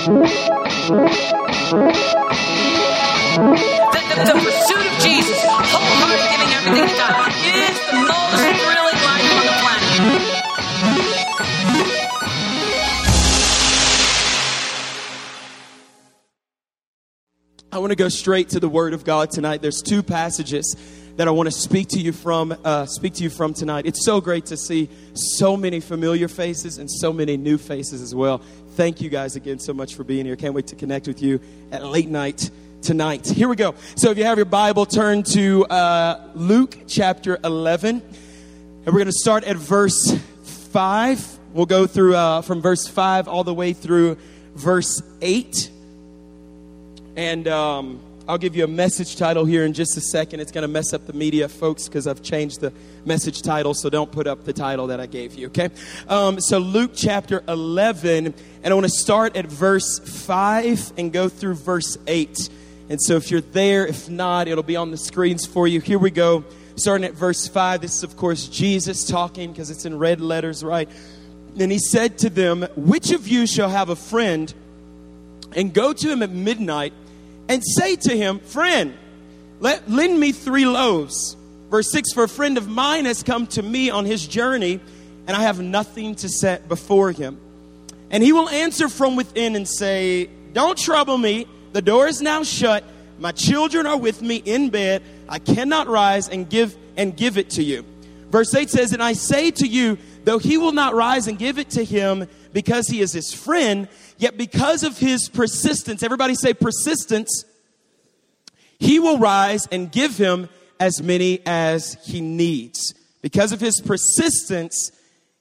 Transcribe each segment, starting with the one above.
The, the, the pursuit of Jesus, giving everything to God, is the most thrilling life on the planet. I want to go straight to the Word of God tonight. There's two passages that I want to speak to you from. Uh, speak to you from tonight. It's so great to see so many familiar faces and so many new faces as well. Thank you guys again so much for being here. Can't wait to connect with you at late night tonight. Here we go. So if you have your Bible, turn to uh, Luke chapter 11, and we're going to start at verse five. We'll go through uh, from verse five all the way through verse eight. And um, I'll give you a message title here in just a second. It's going to mess up the media, folks, because I've changed the message title, so don't put up the title that I gave you, okay? Um, so, Luke chapter 11, and I want to start at verse 5 and go through verse 8. And so, if you're there, if not, it'll be on the screens for you. Here we go. Starting at verse 5, this is, of course, Jesus talking because it's in red letters, right? And he said to them, Which of you shall have a friend and go to him at midnight and say to him, Friend, let, lend me three loaves. Verse 6 For a friend of mine has come to me on his journey, and I have nothing to set before him. And he will answer from within and say, Don't trouble me. The door is now shut. My children are with me in bed. I cannot rise and give and give it to you. Verse 8 says, And I say to you, though he will not rise and give it to him because he is his friend, yet because of his persistence, everybody say persistence, he will rise and give him as many as he needs. Because of his persistence,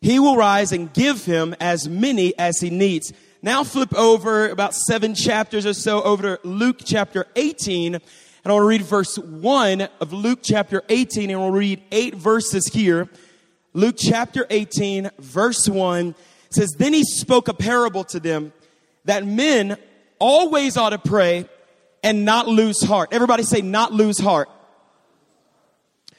he will rise and give him as many as he needs. Now flip over about seven chapters or so over to Luke chapter 18. And I want to read verse 1 of Luke chapter 18, and we'll read eight verses here. Luke chapter 18, verse 1 says, Then he spoke a parable to them that men always ought to pray and not lose heart. Everybody say, not lose heart.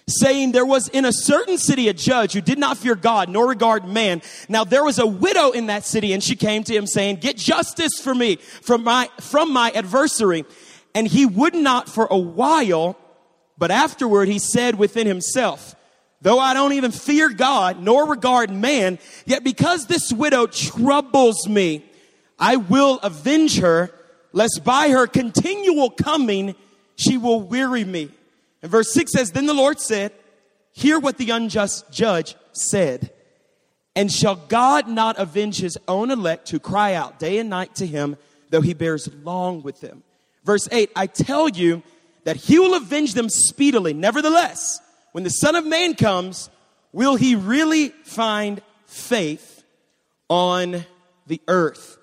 Saying there was in a certain city a judge who did not fear God nor regard man. Now there was a widow in that city and she came to him saying, get justice for me from my, from my adversary. And he would not for a while, but afterward he said within himself, though I don't even fear God nor regard man, yet because this widow troubles me, I will avenge her lest by her continual coming she will weary me. And verse 6 says, Then the Lord said, Hear what the unjust judge said. And shall God not avenge his own elect who cry out day and night to him, though he bears long with them? Verse 8, I tell you that he will avenge them speedily. Nevertheless, when the Son of Man comes, will he really find faith on the earth?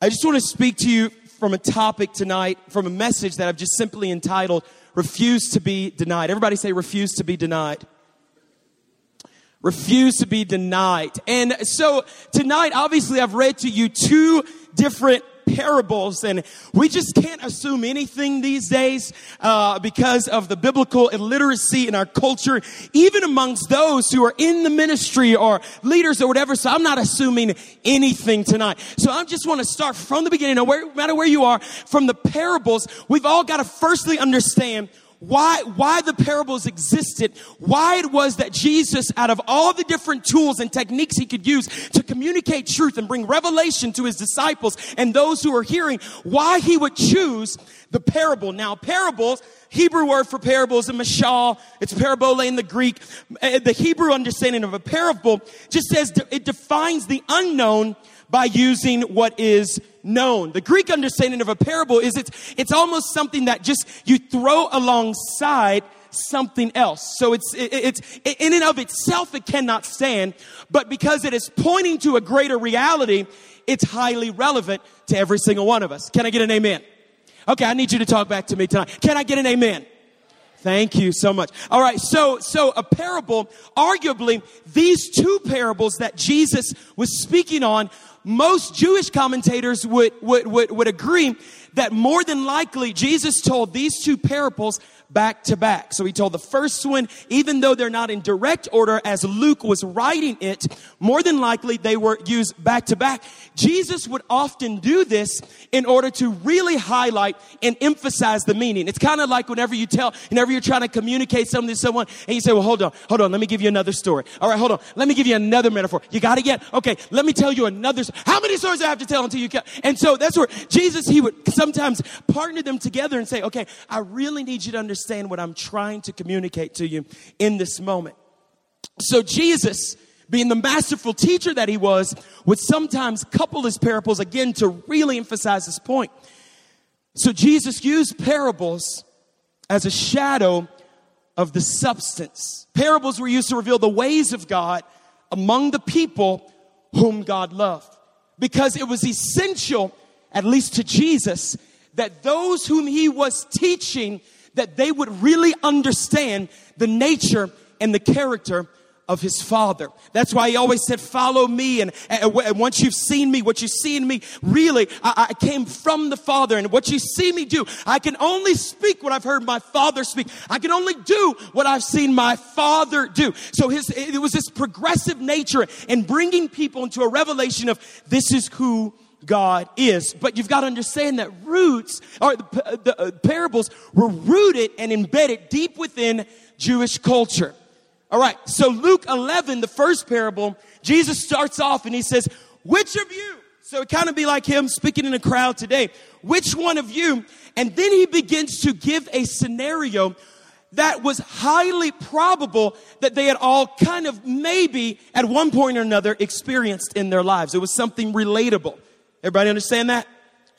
I just want to speak to you from a topic tonight, from a message that I've just simply entitled, Refuse to be Denied. Everybody say, Refuse to be denied. Refuse to be denied. And so tonight, obviously, I've read to you two different parables and we just can't assume anything these days uh, because of the biblical illiteracy in our culture even amongst those who are in the ministry or leaders or whatever. So i'm not assuming anything tonight. So i just want to start from the beginning. No matter where you are from the parables we've all got to firstly understand why, why the parables existed, why it was that Jesus, out of all the different tools and techniques he could use to communicate truth and bring revelation to his disciples and those who are hearing, why he would choose the parable. Now, parables, Hebrew word for parables, a mashal, it's parabole in the Greek. Uh, the Hebrew understanding of a parable just says it defines the unknown by using what is known. The Greek understanding of a parable is it's, it's almost something that just you throw alongside something else. So it's, it, it's, in and of itself, it cannot stand, but because it is pointing to a greater reality, it's highly relevant to every single one of us. Can I get an amen? Okay, I need you to talk back to me tonight. Can I get an amen? Thank you so much. All right, so so a parable, arguably these two parables that Jesus was speaking on most Jewish commentators would, would, would, would agree that more than likely Jesus told these two parables back to back. So he told the first one, even though they're not in direct order as Luke was writing it, more than likely they were used back to back. Jesus would often do this in order to really highlight and emphasize the meaning. It's kind of like whenever you tell, whenever you're trying to communicate something to someone and you say, well, hold on, hold on, let me give you another story. All right, hold on, let me give you another metaphor. You got it yet? Okay, let me tell you another. How many stories I have to tell until you can? And so that's where Jesus, he would sometimes partner them together and say, okay, I really need you to understand what I'm trying to communicate to you in this moment. So, Jesus, being the masterful teacher that he was, would sometimes couple his parables again to really emphasize his point. So, Jesus used parables as a shadow of the substance. Parables were used to reveal the ways of God among the people whom God loved. Because it was essential, at least to Jesus, that those whom he was teaching that they would really understand the nature and the character of his father. That's why he always said, follow me. And, and, and, once you've seen me, what you see in me, really, I, I, came from the father. And what you see me do, I can only speak what I've heard my father speak. I can only do what I've seen my father do. So his, it was this progressive nature in bringing people into a revelation of this is who God is. But you've got to understand that roots, or the, the uh, parables were rooted and embedded deep within Jewish culture. All right, so Luke 11, the first parable, Jesus starts off and he says, Which of you? So it kind of be like him speaking in a crowd today. Which one of you? And then he begins to give a scenario that was highly probable that they had all kind of maybe at one point or another experienced in their lives. It was something relatable. Everybody understand that?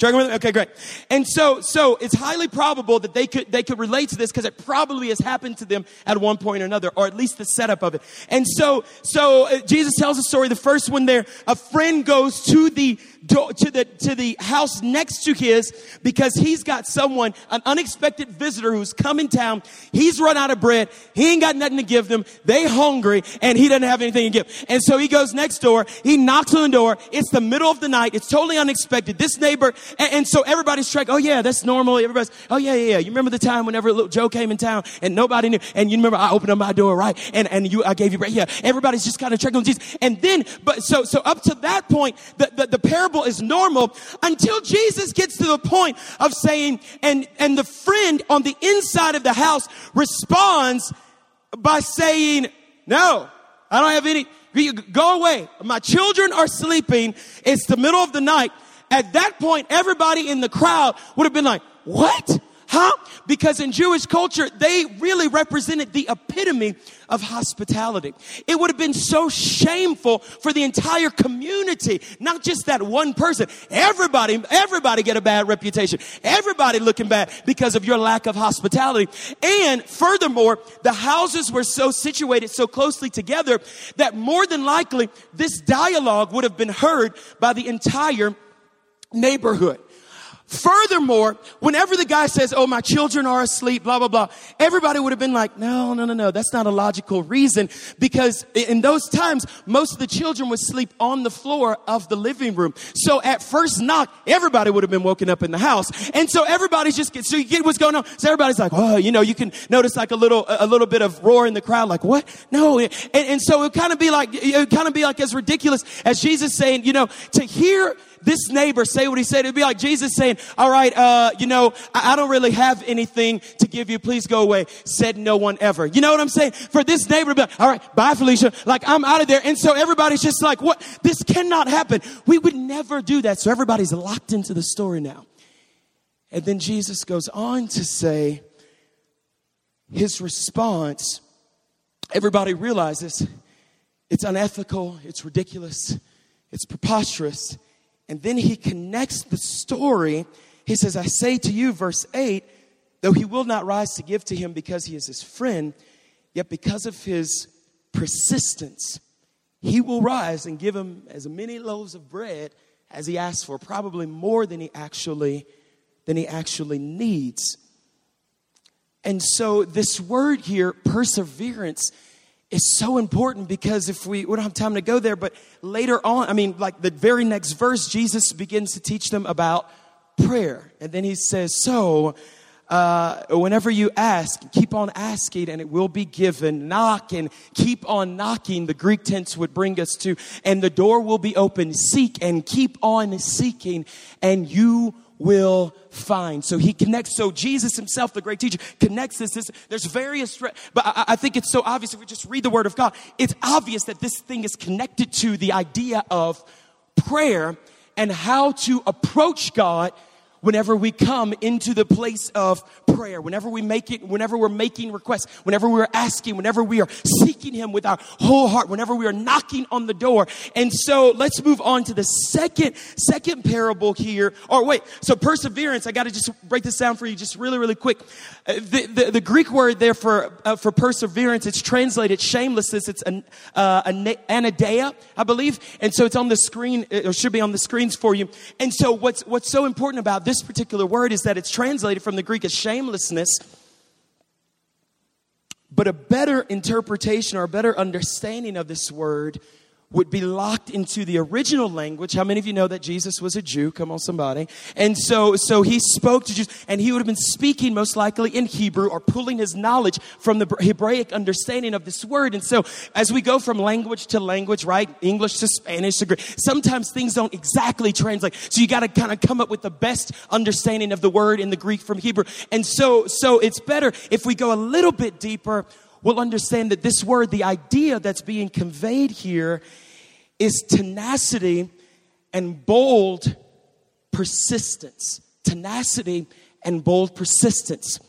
Okay, great. And so, so it's highly probable that they could, they could relate to this because it probably has happened to them at one point or another, or at least the setup of it. And so, so uh, Jesus tells a story. The first one there, a friend goes to the to the to the house next to his because he's got someone, an unexpected visitor who's come in town. He's run out of bread. He ain't got nothing to give them. They hungry, and he doesn't have anything to give. And so he goes next door. He knocks on the door. It's the middle of the night. It's totally unexpected. This neighbor, and, and so everybody's like, oh yeah, that's normal. Everybody's, oh yeah, yeah, yeah. You remember the time whenever little Joe came in town and nobody knew, and you remember I opened up my door, right? And and you, I gave you bread. Yeah, everybody's just kind of checking on Jesus. And then, but so so up to that point, the the, the parable is normal until Jesus gets to the point of saying, and, and the friend on the inside of the house responds by saying, no, I don't have any, go away. My children are sleeping. It's the middle of the night. At that point, everybody in the crowd would have been like, what? Huh? Because in Jewish culture, they really represented the epitome of hospitality. It would have been so shameful for the entire community, not just that one person. Everybody, everybody get a bad reputation. Everybody looking bad because of your lack of hospitality. And furthermore, the houses were so situated so closely together that more than likely this dialogue would have been heard by the entire neighborhood. Furthermore, whenever the guy says, Oh, my children are asleep, blah, blah, blah, everybody would have been like, No, no, no, no, that's not a logical reason because in those times, most of the children would sleep on the floor of the living room. So at first knock, everybody would have been woken up in the house. And so everybody's just, so you get what's going on. So everybody's like, Oh, you know, you can notice like a little, a little bit of roar in the crowd, like, What? No. And, and so it kind of be like, it kind of be like as ridiculous as Jesus saying, you know, to hear this neighbor say what he said, it'd be like Jesus saying, all right, uh, you know, I, I don't really have anything to give you. Please go away. Said no one ever. You know what I'm saying? For this neighbor to be like, all right, bye Felicia. Like I'm out of there. And so everybody's just like, what? This cannot happen. We would never do that. So everybody's locked into the story now. And then Jesus goes on to say, his response, everybody realizes it's unethical, it's ridiculous, it's preposterous. And then he connects the story. He says, I say to you, verse 8, though he will not rise to give to him because he is his friend, yet because of his persistence, he will rise and give him as many loaves of bread as he asks for, probably more than he actually than he actually needs. And so this word here, perseverance, is so important because if we, we don't have time to go there, but later on, I mean, like the very next verse, Jesus begins to teach them about prayer. And then he says, So, uh, whenever you ask, keep on asking and it will be given. Knock and keep on knocking, the Greek tense would bring us to, and the door will be open. Seek and keep on seeking, and you will find. So he connects. So Jesus himself, the great teacher, connects this. this there's various, but I, I think it's so obvious if we just read the word of God. It's obvious that this thing is connected to the idea of prayer and how to approach God whenever we come into the place of prayer, whenever we make it, whenever we're making requests, whenever we're asking, whenever we are seeking Him with our whole heart, whenever we are knocking on the door. And so let's move on to the second, second parable here. Or wait, so perseverance, I got to just break this down for you just really, really quick. Uh, the, the, the, Greek word there for, uh, for perseverance, it's translated shamelessness. It's an, uh, anaideia, I believe. And so it's on the screen, it should be on the screens for you. And so what's, what's so important about this particular word is that it's translated from the Greek as shamelessness. But a better interpretation or a better understanding of this word would be locked into the original language. How many of you know that Jesus was a Jew? Come on, somebody. And so, so he spoke to Jews, and he would have been speaking most likely in Hebrew or pulling his knowledge from the Hebraic understanding of this word. And so, as we go from language to language, right? English to Spanish to Greek, sometimes things don't exactly translate. So you got to kind of come up with the best understanding of the word in the Greek from Hebrew. And so, so it's better if we go a little bit deeper will understand that this word, the idea that's being conveyed here, is tenacity and bold persistence. Tenacity and bold persistence.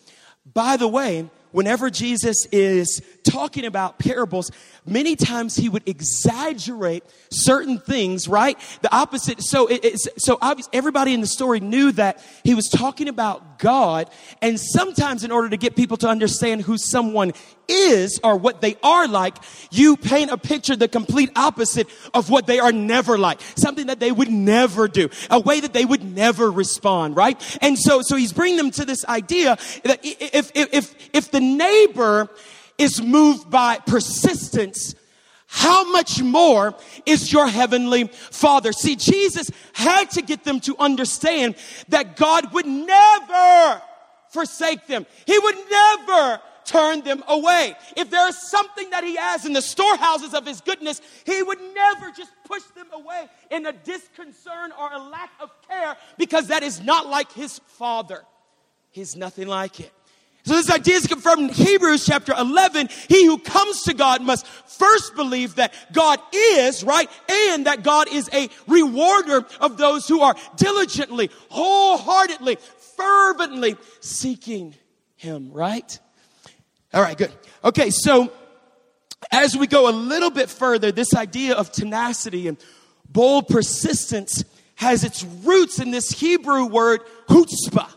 By the way, whenever Jesus is talking about parables, many times he would exaggerate certain things, right? The opposite. So it, it's so obvious. Everybody in the story knew that he was talking about God. And sometimes in order to get people to understand who someone is or what they are like, you paint a picture the complete opposite of what they are never like. Something that they would never do. A way that they would never respond, right? And so, so he's bringing them to this idea that if, if, if, if the neighbor is moved by persistence, how much more is your heavenly father? See, Jesus had to get them to understand that God would never forsake them. He would never turn them away. If there is something that he has in the storehouses of his goodness, he would never just push them away in a disconcern or a lack of care because that is not like his father. He's nothing like it. So this idea is confirmed in Hebrews chapter 11. He who comes to God must first believe that God is, right? And that God is a rewarder of those who are diligently, wholeheartedly, fervently seeking Him, right? All right, good. Okay, so as we go a little bit further, this idea of tenacity and bold persistence has its roots in this Hebrew word chutzpah.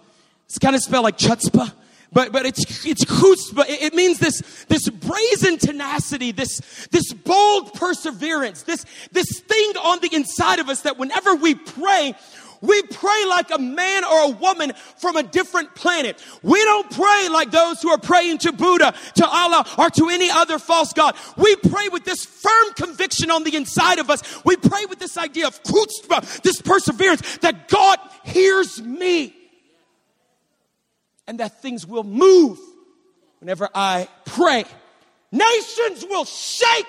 It's kind of spelled like chutzpah but but it's it's chutzpah. It means this this brazen tenacity, this this bold perseverance, this this thing on the inside of us that whenever we pray, we pray like a man or a woman from a different planet. We don't pray like those who are praying to Buddha, to Allah, or to any other false god. We pray with this firm conviction on the inside of us. We pray with this idea of chutzpah, this perseverance that God hears me and that things will move whenever I pray. Nations will shake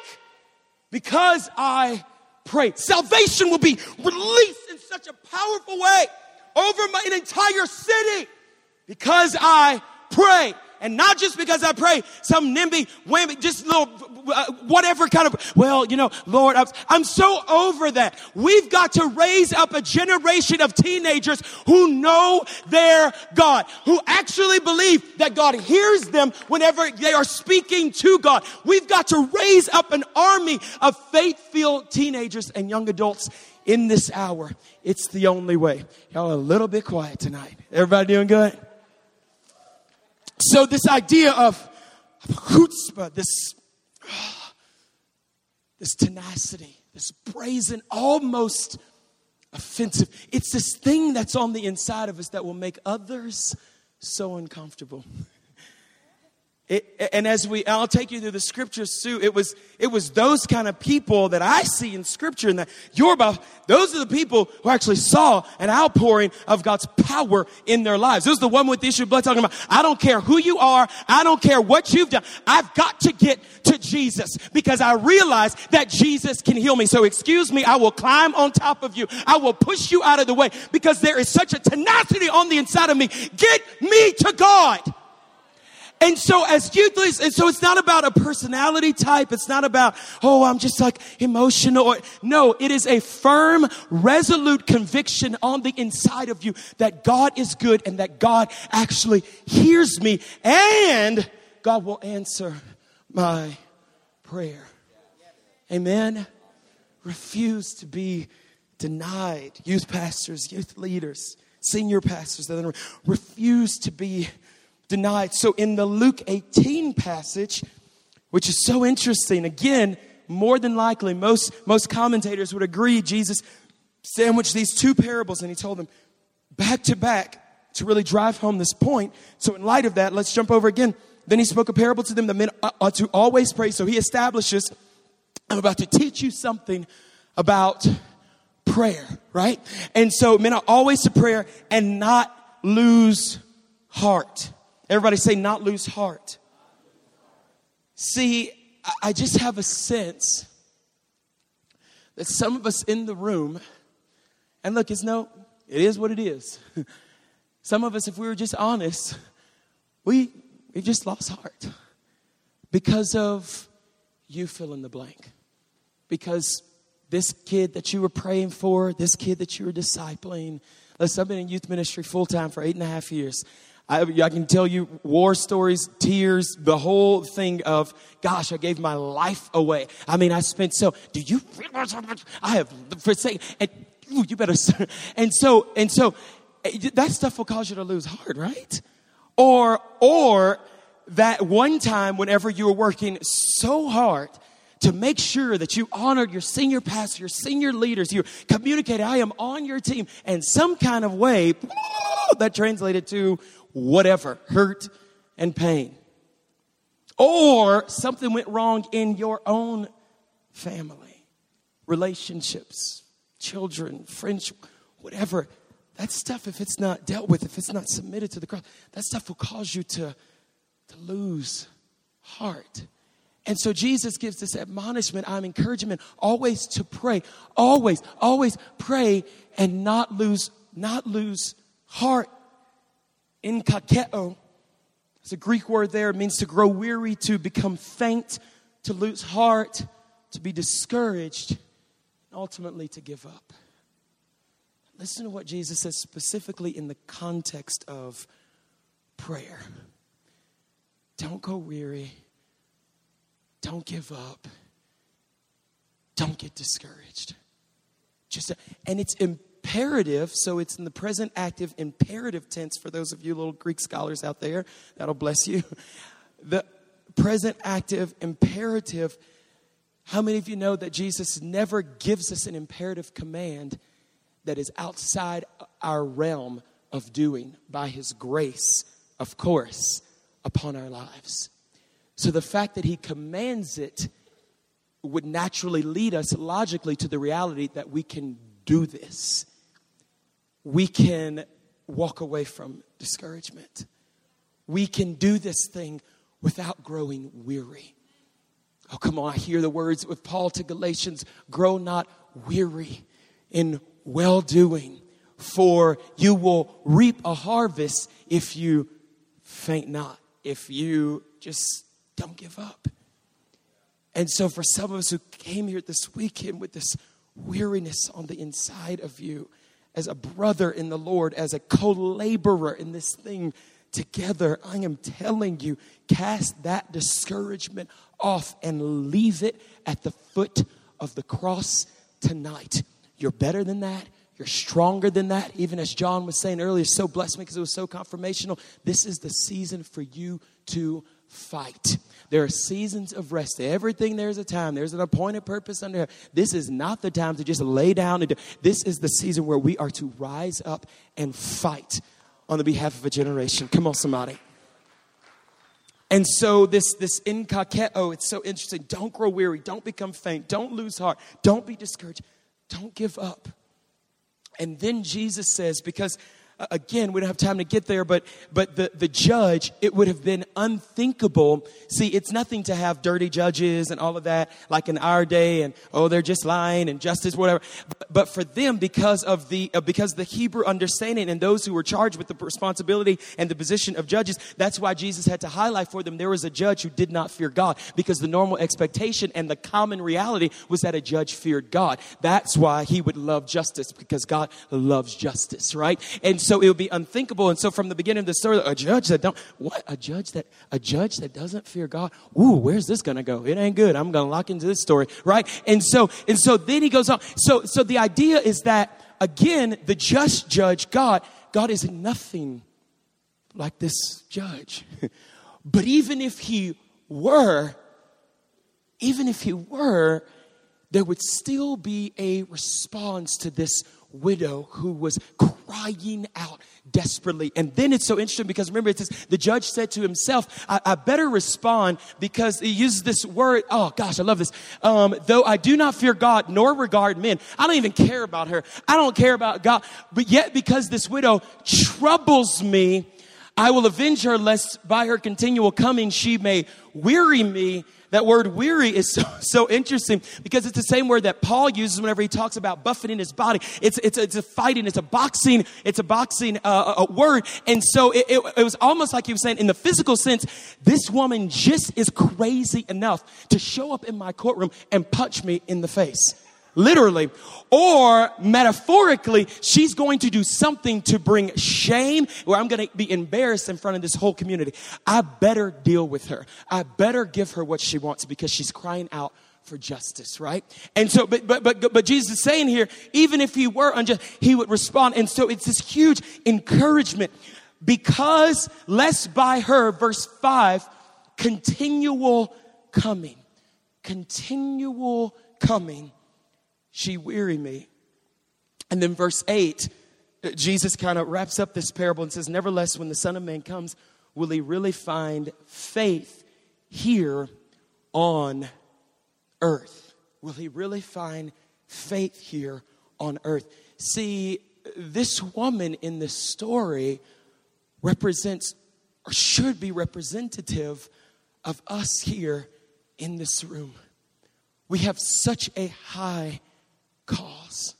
because I pray. Salvation will be released in such a powerful way over my, an entire city because I pray. And not just because I pray some NIMBY, whammy, just little, uh, whatever kind of, well, you know, Lord, I'm, I'm so over that. We've got to raise up a generation of teenagers who know their God, who actually believe that God hears them whenever they are speaking to God. We've got to raise up an army of faith-filled teenagers and young adults in this hour. It's the only way. Y'all a little bit quiet tonight. Everybody doing good? So this idea of, chutzpah, this, this tenacity, this brazen, almost offensive, it's this thing that's on the inside of us that will make others so uncomfortable. It, and as we, I'll take you through the scriptures too. It was, it was those kind of people that I see in scripture and that you're about, those are the people who actually saw an outpouring of God's power in their lives. This is the one with the issue of blood talking about, I don't care who you are. I don't care what you've done. I've got to get to Jesus because I realize that Jesus can heal me. So excuse me. I will climb on top of you. I will push you out of the way because there is such a tenacity on the inside of me. Get me to God. And so as youth leaders, and so it's not about a personality type. It's not about, oh, I'm just like emotional. No, it is a firm, resolute conviction on the inside of you that God is good and that God actually hears me and God will answer my prayer. Amen. Refuse to be denied. Youth pastors, youth leaders, senior pastors, refuse to be denied. So in the Luke 18 passage, which is so interesting, again, more than likely, most, most commentators would agree Jesus sandwiched these two parables and he told them back to back to really drive home this point. So, in light of that, let's jump over again. Then he spoke a parable to them that men ought to always pray. So, he establishes, I'm about to teach you something about prayer, right? And so, men ought always to prayer and not lose heart. Everybody say, not lose heart. See, I just have a sense that some of us in the room, and look, it's no, it is what it is. some of us, if we were just honest, we, we just lost heart because of you fill in the blank. Because this kid that you were praying for, this kid that you were discipling, listen, I've been in youth ministry full time for eight and a half years. I, I, can tell you war stories, tears, the whole thing of, gosh, I gave my life away. I mean, I spent so, do you realize how much I have forsaken? And ooh, you better, and so, and so eh, that stuff will cause you to lose heart, right? Or, or that one time whenever you were working so hard to make sure that you honored your senior pastor, your senior leaders, you communicated, I am on your team, and some kind of way, that translated to whatever, hurt and pain. Or something went wrong in your own family, relationships, children, friendship, whatever. That stuff, if it's not dealt with, if it's not submitted to the cross, that stuff will cause you to, to lose heart. And so Jesus gives this admonishment, I'm encouragement, always to pray, always, always pray and not lose, not lose heart Enkakeo. It's a Greek word there. It means to grow weary, to become faint, to lose heart, to be discouraged, and ultimately to give up. Listen to what Jesus says specifically in the context of prayer. Don't go weary. Don't give up. Don't get discouraged. Just and it's imperative, so it's in the present active imperative tense for those of you little Greek scholars out there. That'll bless you. The present active imperative. How many of you know that Jesus never gives us an imperative command that is outside our realm of doing by his grace, of course, upon our lives? So the fact that he commands it would naturally lead us logically to the reality that we can do this we can walk away from discouragement. We can do this thing without growing weary. Oh, come on, I hear the words with Paul to Galatians grow not weary in well doing, for you will reap a harvest if you faint not, if you just don't give up. And so, for some of us who came here this weekend with this weariness on the inside of you, as a brother in the Lord, as a co laborer in this thing together, I am telling you, cast that discouragement off and leave it at the foot of the cross tonight. You're better than that. You're stronger than that. Even as John was saying earlier, so blessed me because it was so confirmational. This is the season for you to fight. There are seasons of rest. Everything there's a time. There's an appointed purpose under. This is not the time to just lay down and do. This is the season where we are to rise up and fight on the behalf of a generation. Come on, somebody. And so this this enkakeo, oh, it's so interesting. Don't grow weary, don't become faint, don't lose heart, don't be discouraged, don't give up. And then Jesus says, because again, we don't have time to get there, but, but the, the judge, it would have been unthinkable. See, it's nothing to have dirty judges and all of that, like in our day, and oh, they're just lying and justice, whatever. But, but for them, because of the, uh, because the Hebrew understanding and those who were charged with the responsibility and the position of judges, that's why Jesus had to highlight for them there was a judge who did not fear God, because the normal expectation and the common reality was that a judge feared God. That's why he would love justice, because God loves justice, right? And so it would be unthinkable. And so from the beginning of the story, a judge that don't what a judge that a judge that doesn't fear God. Ooh, where's this gonna go? It ain't good. I'm gonna lock into this story, right? And so and so then he goes on. So so the idea is that again, the just judge, God, God is nothing like this judge. but even if he were, even if he were, there would still be a response to this widow who was crying out desperately. And then it's so interesting because remember, it says the judge said to himself, I, I better respond because he uses this word. Oh gosh, I love this. Um, though I do not fear God nor regard men, I don't even care about her. I don't care about God. But yet, because this widow troubles me, I will avenge her lest by her continual coming she may weary me that word weary is so, so interesting because it's the same word that Paul uses whenever he talks about buffeting his body. It's, it's, it's a fighting, it's a boxing, it's a boxing uh, a word. And so it, it, it was almost like he was saying, in the physical sense, this woman just is crazy enough to show up in my courtroom and punch me in the face literally, or metaphorically, she's going to do something to bring shame where I'm going to be embarrassed in front of this whole community. I better deal with her. I better give her what she wants because she's crying out for justice, right? And so, but, but, but, but Jesus is saying here, even if he were unjust, he would respond. And so it's this huge encouragement because less by her, verse five, continual coming, continual coming she weary me. And then verse 8, Jesus kind of wraps up this parable and says, Nevertheless, when the Son of Man comes, will he really find faith here on earth? Will he really find faith here on earth? See, this woman in this story represents or should be representative of us here in this room. We have such a high cause.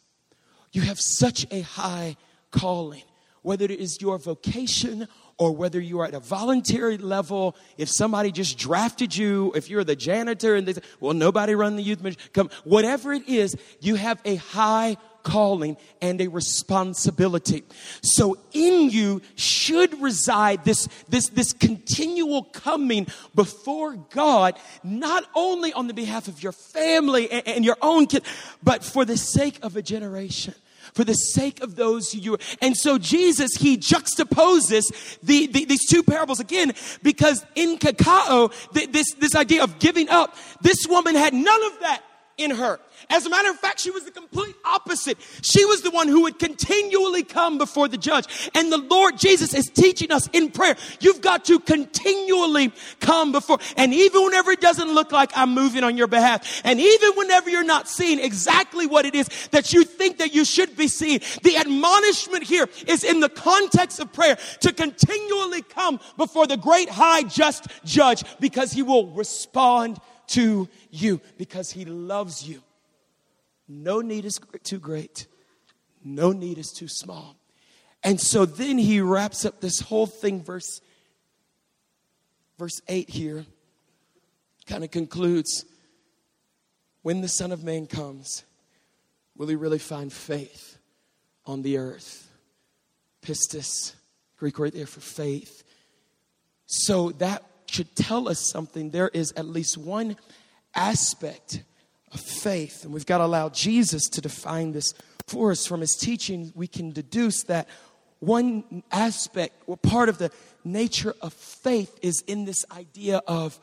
You have such a high calling, whether it is your vocation or whether you are at a voluntary level, if somebody just drafted you, if you're the janitor and they say, well, nobody run the youth ministry, come, whatever it is, you have a high calling and a responsibility. So in you should reside this, this, this continual coming before God, not only on the behalf of your family and, and your own kid, but for the sake of a generation for the sake of those who you and so jesus he juxtaposes the, the, these two parables again because enkakeo this, this idea of giving up this woman had none of that in her as a matter of fact, she was the complete opposite. She was the one who would continually come before the judge. And the Lord Jesus is teaching us in prayer. You've got to continually come before. And even whenever it doesn't look like I'm moving on your behalf, and even whenever you're not seeing exactly what it is that you think that you should be seeing, the admonishment here is in the context of prayer to continually come before the great high just judge because he will respond to you because he loves you. No need is too great, no need is too small. And so then he wraps up this whole thing, verse, verse 8 here, kind of concludes when the Son of Man comes, will he really find faith on the earth? Pistis, Greek word there for faith. So that should tell us something. There is at least one aspect of faith. And we've got to allow Jesus to define this for us. From his teaching, we can deduce that one aspect or part of the nature of faith is in this idea of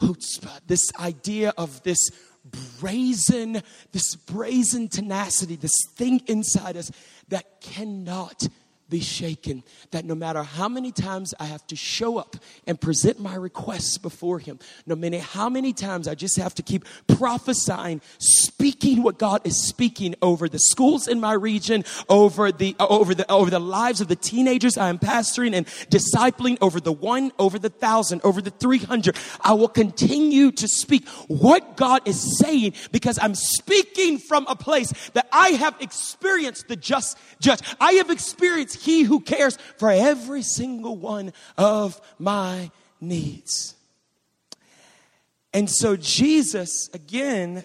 chutzpah, this idea of this brazen, this brazen tenacity, this thing inside us that cannot be shaken. That no matter how many times I have to show up and present my requests before Him, no matter how many times I just have to keep prophesying, speaking what God is speaking over the schools in my region, over the over the over the lives of the teenagers I am pastoring and discipling, over the one, over the thousand, over the three hundred. I will continue to speak what God is saying because I'm speaking from a place that I have experienced the just judge. I have experienced he who cares for every single one of my needs. And so Jesus, again,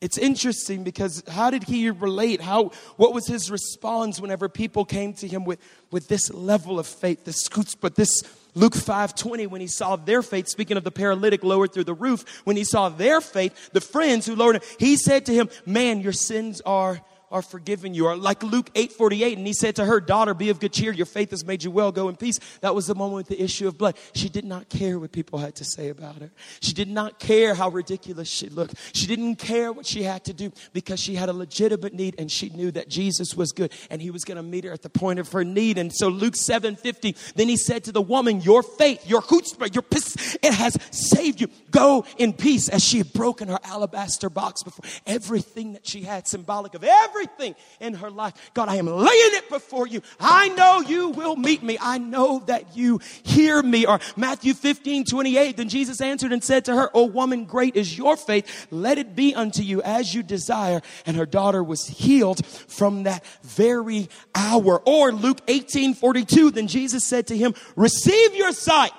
it's interesting because how did he relate? How what was his response whenever people came to him with, with this level of faith, this but this Luke 5 20, when he saw their faith, speaking of the paralytic lowered through the roof, when he saw their faith, the friends who lowered him, he said to him, Man, your sins are are forgiven you. Or like Luke 8 48, and he said to her, Daughter, be of good cheer. Your faith has made you well. Go in peace. That was the moment with the issue of blood. She did not care what people had to say about her. She did not care how ridiculous she looked. She didn't care what she had to do because she had a legitimate need and she knew that Jesus was good and he was going to meet her at the point of her need. And so Luke 7 50, then he said to the woman, Your faith, your chutzpah, your pistis has saved you. Go in peace as she had broken her alabaster box before everything that she had, symbolic of every everything in her life. God, I am laying it before you. I know you will meet me. I know that you hear me. Or Matthew 15, 28, then Jesus answered and said to her, O woman, great is your faith. Let it be unto you as you desire. And her daughter was healed from that very hour. Or Luke 18, 42, then Jesus said to him, receive your sight.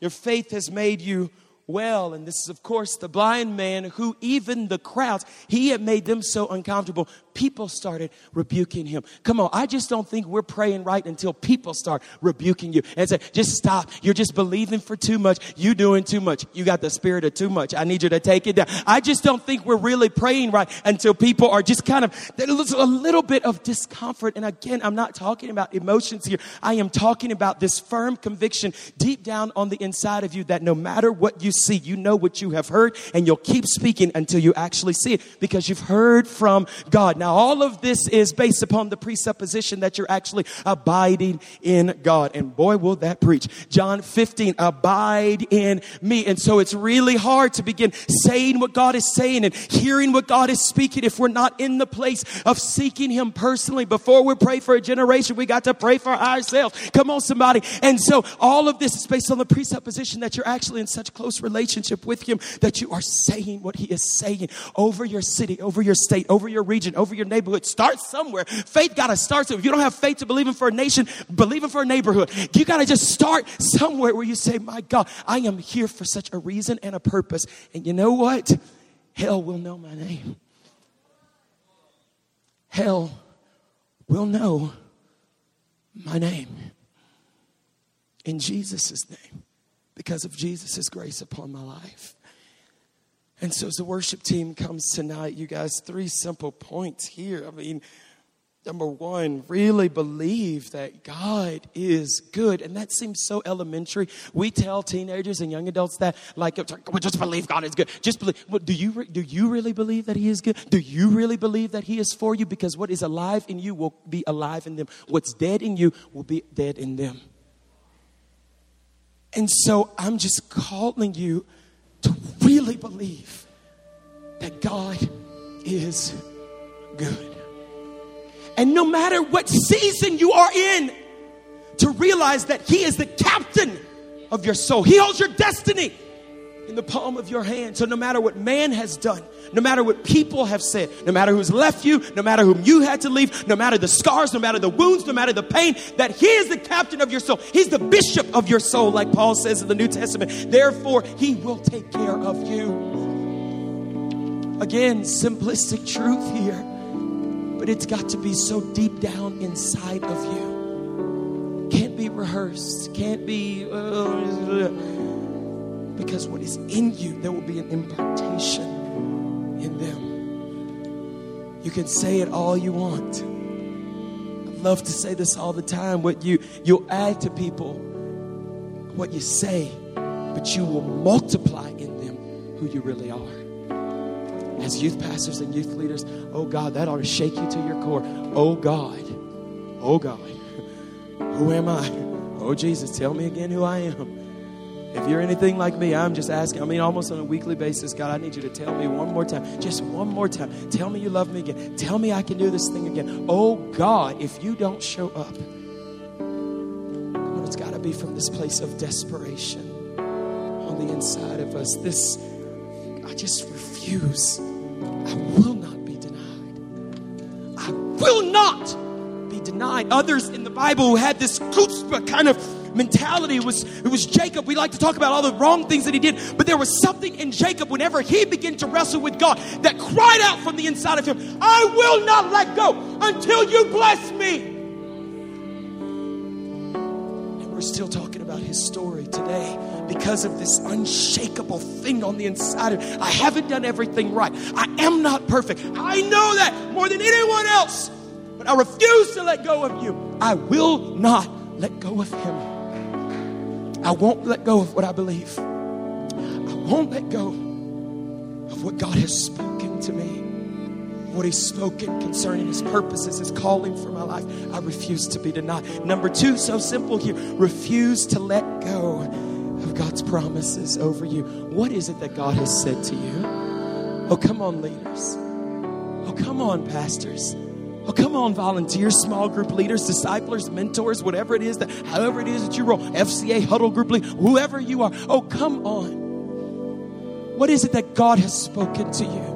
Your faith has made you well. And this is, of course, the blind man who even the crowds, he had made them so uncomfortable people started rebuking him. Come on, I just don't think we're praying right until people start rebuking you and say, just stop. You're just believing for too much. You doing too much. You got the spirit of too much. I need you to take it down. I just don't think we're really praying right until people are just kind of a little bit of discomfort. And again, I'm not talking about emotions here. I am talking about this firm conviction deep down on the inside of you that no matter what you see, you know what you have heard and you'll keep speaking until you actually see it because you've heard from God. Now, now, all of this is based upon the presupposition that you're actually abiding in God. And boy, will that preach. John 15, abide in me. And so it's really hard to begin saying what God is saying and hearing what God is speaking if we're not in the place of seeking Him personally. Before we pray for a generation, we got to pray for ourselves. Come on, somebody. And so all of this is based on the presupposition that you're actually in such close relationship with Him that you are saying what He is saying over your city, over your state, over your region, over over your neighborhood. Start somewhere. Faith got to start. If you don't have faith to believe in for a nation, believe in for a neighborhood. You got to just start somewhere where you say, my God, I am here for such a reason and a purpose. And you know what? Hell will know my name. Hell will know my name. In Jesus' name. Because of Jesus' grace upon my life. And so, as the worship team comes tonight, you guys, three simple points here. I mean, number one, really believe that God is good. And that seems so elementary. We tell teenagers and young adults that, like, just believe God is good. Just believe. Well, do, you, do you really believe that He is good? Do you really believe that He is for you? Because what is alive in you will be alive in them. What's dead in you will be dead in them. And so I'm just calling you really believe that God is good. And no matter what season you are in, to realize that He is the captain of your soul. He holds your destiny in the palm of your hand. So no matter what man has done, no matter what people have said, no matter who's left you, no matter whom you had to leave, no matter the scars, no matter the wounds, no matter the pain, that he is the captain of your soul. He's the bishop of your soul, like Paul says in the New Testament. Therefore, he will take care of you. Again, simplistic truth here, but it's got to be so deep down inside of you. Can't be rehearsed, can't be. Uh, because what is in you, there will be an impartation in them. You can say it all you want. I love to say this all the time. What you you'll add to people what you say, but you will multiply in them who you really are. As youth pastors and youth leaders, oh God, that ought to shake you to your core. Oh God, oh God, Who am I? Oh, Jesus, tell me again who I am. If you're anything like me, I'm just asking. I mean, almost on a weekly basis, God, I need you to tell me one more time, just one more time. Tell me you love me again. Tell me I can do this thing again. Oh, God, if you don't show up, it's got to be from this place of desperation on the inside of us. This, I just refuse. I will not be denied. I will not be denied. Others in the Bible who had this kind of mentality it was it was Jacob. We like to talk about all the wrong things that he did, but there was something in Jacob whenever he began to wrestle with God that cried out from the inside of him, I will not let go until you bless me. And we're still talking about his story today because of this unshakable thing on the inside of him. I haven't done everything right. I am not perfect. I know that more than anyone else. But I refuse to let go of you. I will not let go of him. I won't let go of what I believe. I won't let go of what God has spoken to me, what He's spoken concerning His purposes, His calling for my life. I refuse to be denied. Number two, so simple here refuse to let go of God's promises over you. What is it that God has said to you? Oh, come on, leaders. Oh, come on, pastors. Oh, come on, volunteers, small group leaders, disciplers, mentors, whatever it is that, however it is that you roll, FCA, huddle group leader, whoever you are. Oh, come on. What is it that God has spoken to you?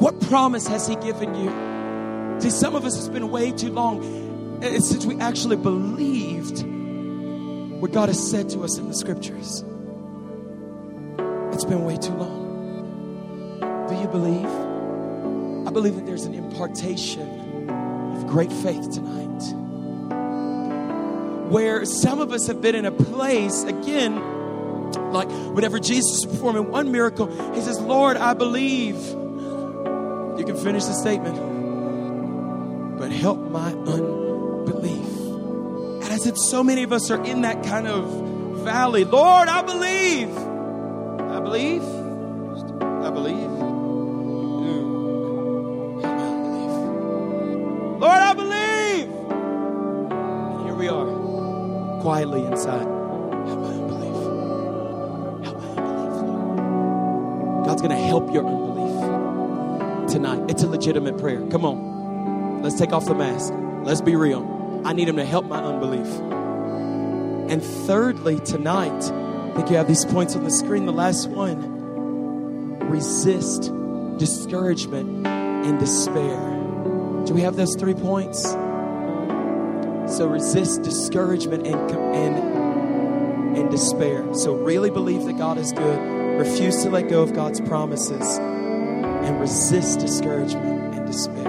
What promise has He given you? See, some of us, it's been way too long eh, since we actually believed what God has said to us in the scriptures. It's been way too long. Do you believe? I believe that there's an impartation great faith tonight. Where some of us have been in a place, again, like whenever Jesus was performing one miracle, he says, Lord, I believe. You can finish the statement. But help my unbelief. And I said, so many of us are in that kind of valley. Lord, I believe. I believe. Tonight. It's a legitimate prayer. Come on. Let's take off the mask. Let's be real. I need Him to help my unbelief. And thirdly, tonight, I think you have these points on the screen. The last one resist discouragement and despair. Do we have those three points? So resist discouragement and, and, and despair. So really believe that God is good. Refuse to let go of God's promises. And resist discouragement and despair.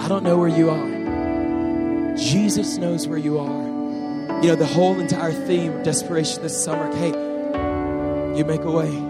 I don't know where you are. Jesus knows where you are. You know, the whole entire theme of desperation this summer, hey, you make a way